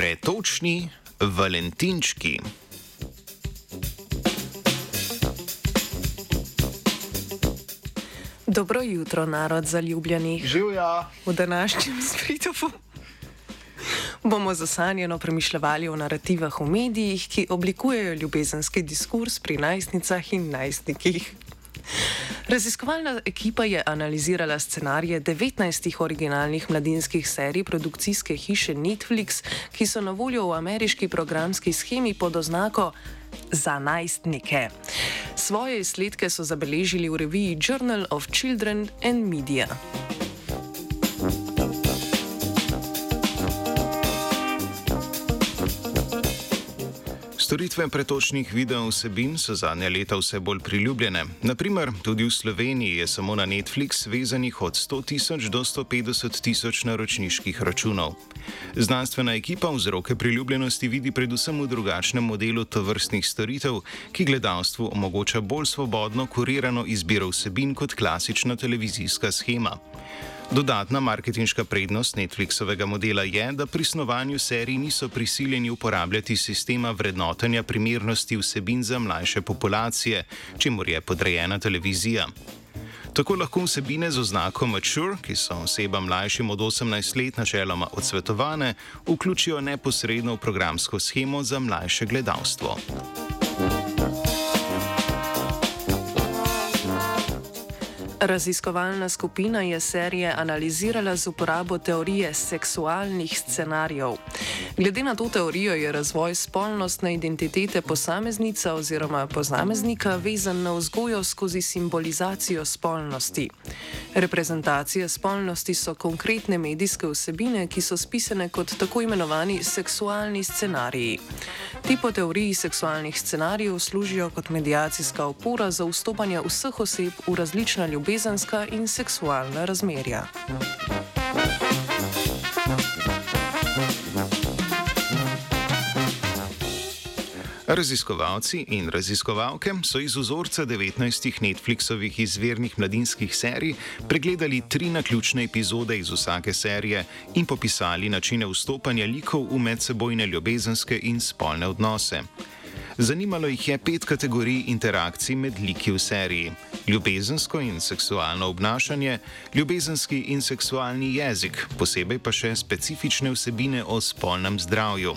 Pretočni Valentinčki. Dobro jutro, narod zaljubljenih. Živja. V današnjem spritu bomo zasanjeno premišljali o narativah v medijih, ki oblikujejo ljubezenski diskurs pri najstnicah in najstnikih. Raziskovalna ekipa je analizirala scenarije 19 originalnih mladinskih serij produkcijske hiše Netflix, ki so na voljo v ameriški programski schemi pod oznako za najstnike. Svoje izsledke so zabeležili v reviji Journal of Children and Media. Storitve pretočnih video vsebin so zadnja leta vse bolj priljubljene. Naprimer, tudi v Sloveniji je samo na Netflix vezanih od 100 tisoč do 150 tisoč naročniških računov. Znanstvena ekipa vzroke priljubljenosti vidi predvsem v drugačnem modelu tovrstnih storitev, ki gledalstvu omogoča bolj svobodno kurirano izbiro vsebin kot klasična televizijska schema. Dodatna marketinška prednost Netflixovega modela je, da pri snovanju serij niso prisiljeni uporabljati sistema vrednotenja primernosti vsebin za mlajše populacije, čemu je podrejena televizija. Tako lahko vsebine z oznako Mature, ki so osebam mlajšim od 18 let načeloma odsvetovane, vključijo neposredno v programsko schemo za mlajše gledalstvo. Raziskovalna skupina je serije analizirala z uporabo teorije seksualnih scenarijev. Glede na to teorijo je razvoj spolnostne identitete posameznica oziroma posameznika vezan na vzgojo skozi simbolizacijo spolnosti. Reprezentacije spolnosti so konkretne medijske vsebine, ki so spisane kot tako imenovani seksualni scenariji. Ti po teoriji seksualnih scenarijev služijo kot medijacijska opora za vstopanje vseh oseb v različna ljubezenska in seksualna razmerja. Raziskovalci in raziskovalke so iz vzorca 19 Netflixovih izvirnih mladinskih serij pregledali tri naključne epizode iz vsake serije in popisali načine vstopanja likov v medsebojne ljubezenske in spolne odnose. Zanimalo jih je pet kategorij interakcij med liki v seriji: ljubezensko in seksualno obnašanje, ljubezenski in seksualni jezik, posebej pa še specifične vsebine o spolnem zdravju.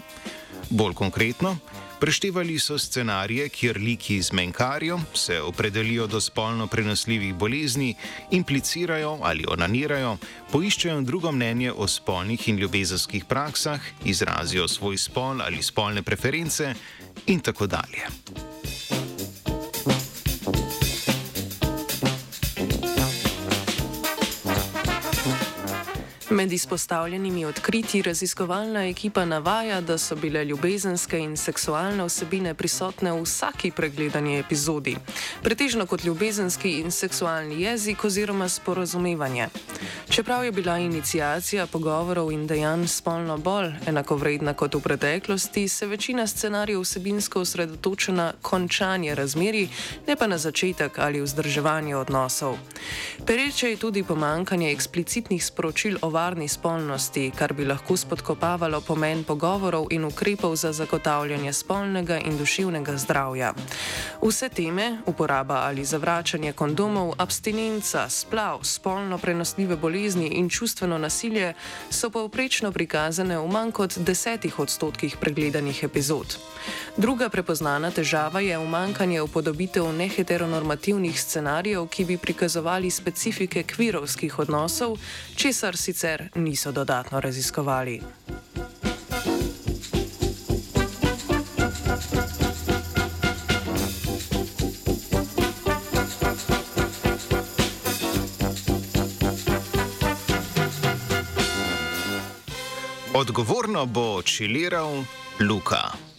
Bolj konkretno, Preštevali so scenarije, kjer liki zmenkarijo, se opredelijo do spolno prenosljivih bolezni, implicirajo ali onanirajo, poiščejo drugo mnenje o spolnih in ljubezenskih praksah, izrazijo svoj spol ali spolne preference in tako dalje. Med izpostavljenimi odkritji raziskovalna ekipa navaja, da so bile ljubezenske in seksualne vsebine prisotne v vsaki pregledani epizodi, pretežno kot ljubezenski in seksualni jezik oziroma sporozumevanje. Čeprav je bila inicijacija pogovorov in dejanj spolno bolj enakovredna kot v preteklosti, se večina scenarijev vsebinsko osredotoča na končanje razmeri, ne pa na začetek ali vzdrževanje odnosov. Pereče je tudi pomankanje eksplicitnih sporočil o varni spolnosti, kar bi lahko spodkopavalo pomen pogovorov in ukrepov za zagotavljanje spolnega in duševnega zdravja. Vse teme, uporaba ali zavračanje kondomov, abstinenca, splav, spolno prenosljive bolezni, in čustveno nasilje so povprečno prikazane v manj kot desetih odstotkih pregledanih epizod. Druga prepoznana težava je umankanje upodobitev neheteronormativnih scenarijev, ki bi prikazovali specifike kvirovskih odnosov, česar sicer niso dodatno raziskovali. Odgovorno bo čiliral Luka.